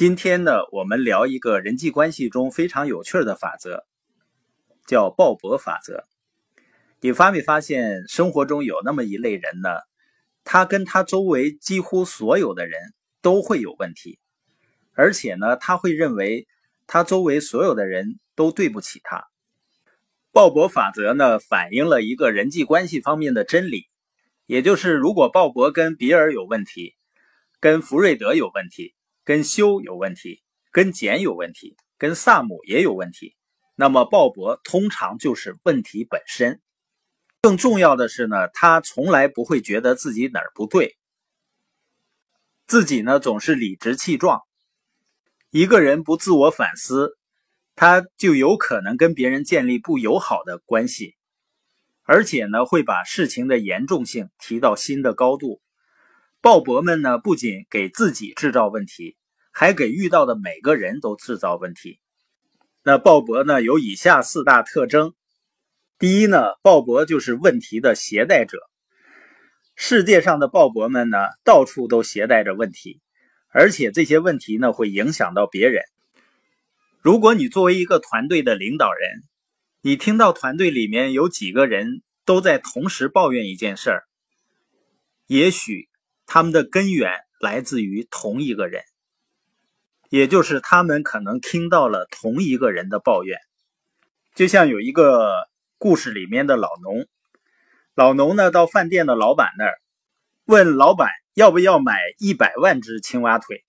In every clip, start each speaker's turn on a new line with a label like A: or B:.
A: 今天呢，我们聊一个人际关系中非常有趣的法则，叫鲍勃法则。你发没发现，生活中有那么一类人呢？他跟他周围几乎所有的人都会有问题，而且呢，他会认为他周围所有的人都对不起他。鲍勃法则呢，反映了一个人际关系方面的真理，也就是如果鲍勃跟比尔有问题，跟福瑞德有问题。跟修有问题，跟简有问题，跟萨姆也有问题，那么鲍勃通常就是问题本身。更重要的是呢，他从来不会觉得自己哪儿不对，自己呢总是理直气壮。一个人不自我反思，他就有可能跟别人建立不友好的关系，而且呢会把事情的严重性提到新的高度。鲍勃们呢不仅给自己制造问题。还给遇到的每个人都制造问题。那鲍勃呢？有以下四大特征。第一呢，鲍勃就是问题的携带者。世界上的鲍勃们呢，到处都携带着问题，而且这些问题呢，会影响到别人。如果你作为一个团队的领导人，你听到团队里面有几个人都在同时抱怨一件事儿，也许他们的根源来自于同一个人。也就是他们可能听到了同一个人的抱怨，就像有一个故事里面的老农，老农呢到饭店的老板那儿，问老板要不要买一百万只青蛙腿。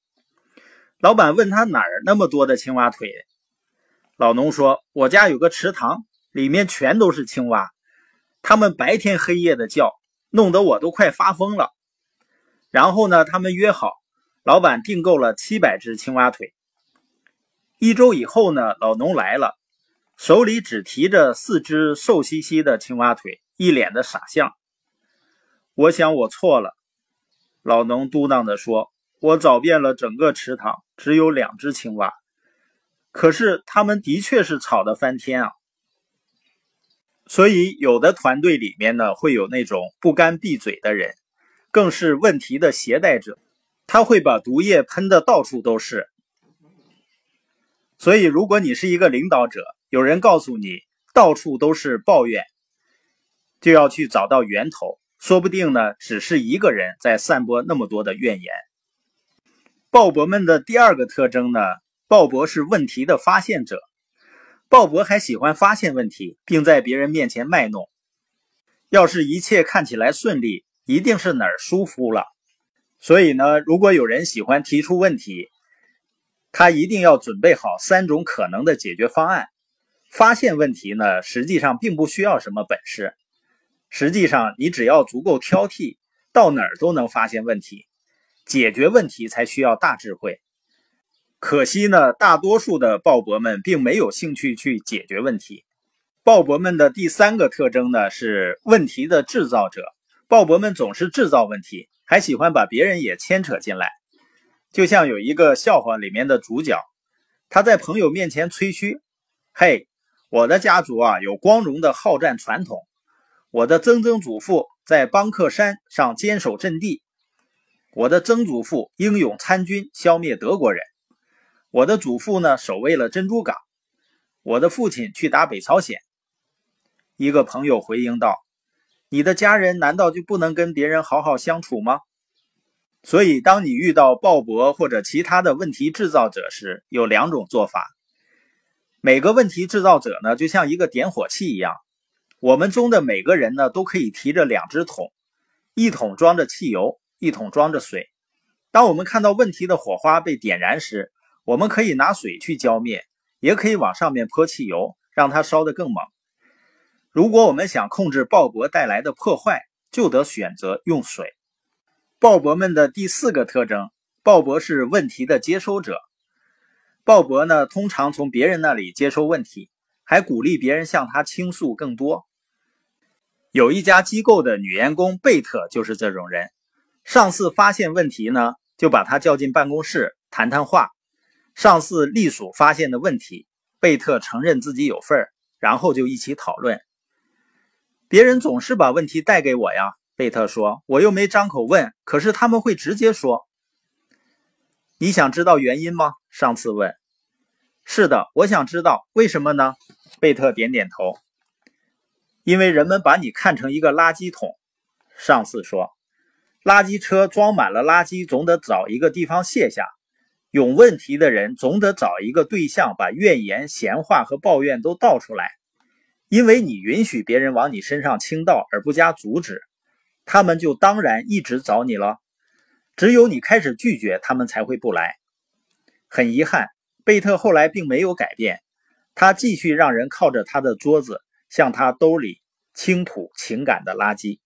A: 老板问他哪儿那么多的青蛙腿，老农说：“我家有个池塘，里面全都是青蛙，他们白天黑夜的叫，弄得我都快发疯了。”然后呢，他们约好。老板订购了七百只青蛙腿。一周以后呢，老农来了，手里只提着四只瘦兮兮的青蛙腿，一脸的傻相。我想我错了，老农嘟囔着说：“我找遍了整个池塘，只有两只青蛙，可是他们的确是吵得翻天啊。”所以，有的团队里面呢，会有那种不甘闭嘴的人，更是问题的携带者。他会把毒液喷的到处都是，所以如果你是一个领导者，有人告诉你到处都是抱怨，就要去找到源头，说不定呢，只是一个人在散播那么多的怨言。鲍勃们的第二个特征呢，鲍勃是问题的发现者，鲍勃还喜欢发现问题，并在别人面前卖弄。要是一切看起来顺利，一定是哪儿疏忽了。所以呢，如果有人喜欢提出问题，他一定要准备好三种可能的解决方案。发现问题呢，实际上并不需要什么本事。实际上，你只要足够挑剔，到哪儿都能发现问题。解决问题才需要大智慧。可惜呢，大多数的鲍勃们并没有兴趣去解决问题。鲍勃们的第三个特征呢，是问题的制造者。鲍勃们总是制造问题。还喜欢把别人也牵扯进来，就像有一个笑话里面的主角，他在朋友面前吹嘘：“嘿，我的家族啊有光荣的好战传统，我的曾曾祖父在邦克山上坚守阵地，我的曾祖父英勇参军消灭德国人，我的祖父呢守卫了珍珠港，我的父亲去打北朝鲜。”一个朋友回应道。你的家人难道就不能跟别人好好相处吗？所以，当你遇到鲍勃或者其他的问题制造者时，有两种做法。每个问题制造者呢，就像一个点火器一样，我们中的每个人呢，都可以提着两只桶，一桶装着汽油，一桶装着水。当我们看到问题的火花被点燃时，我们可以拿水去浇灭，也可以往上面泼汽油，让它烧得更猛。如果我们想控制鲍勃带来的破坏，就得选择用水。鲍勃们的第四个特征：鲍勃是问题的接收者。鲍勃呢，通常从别人那里接收问题，还鼓励别人向他倾诉更多。有一家机构的女员工贝特就是这种人。上司发现问题呢，就把他叫进办公室谈谈话。上司隶属发现的问题，贝特承认自己有份儿，然后就一起讨论。别人总是把问题带给我呀，贝特说。我又没张口问，可是他们会直接说。你想知道原因吗？上次问。是的，我想知道为什么呢？贝特点点头。因为人们把你看成一个垃圾桶。上司说，垃圾车装满了垃圾，总得找一个地方卸下。有问题的人总得找一个对象，把怨言、闲话和抱怨都倒出来。因为你允许别人往你身上倾倒而不加阻止，他们就当然一直找你了。只有你开始拒绝，他们才会不来。很遗憾，贝特后来并没有改变，他继续让人靠着他的桌子向他兜里倾吐情感的垃圾。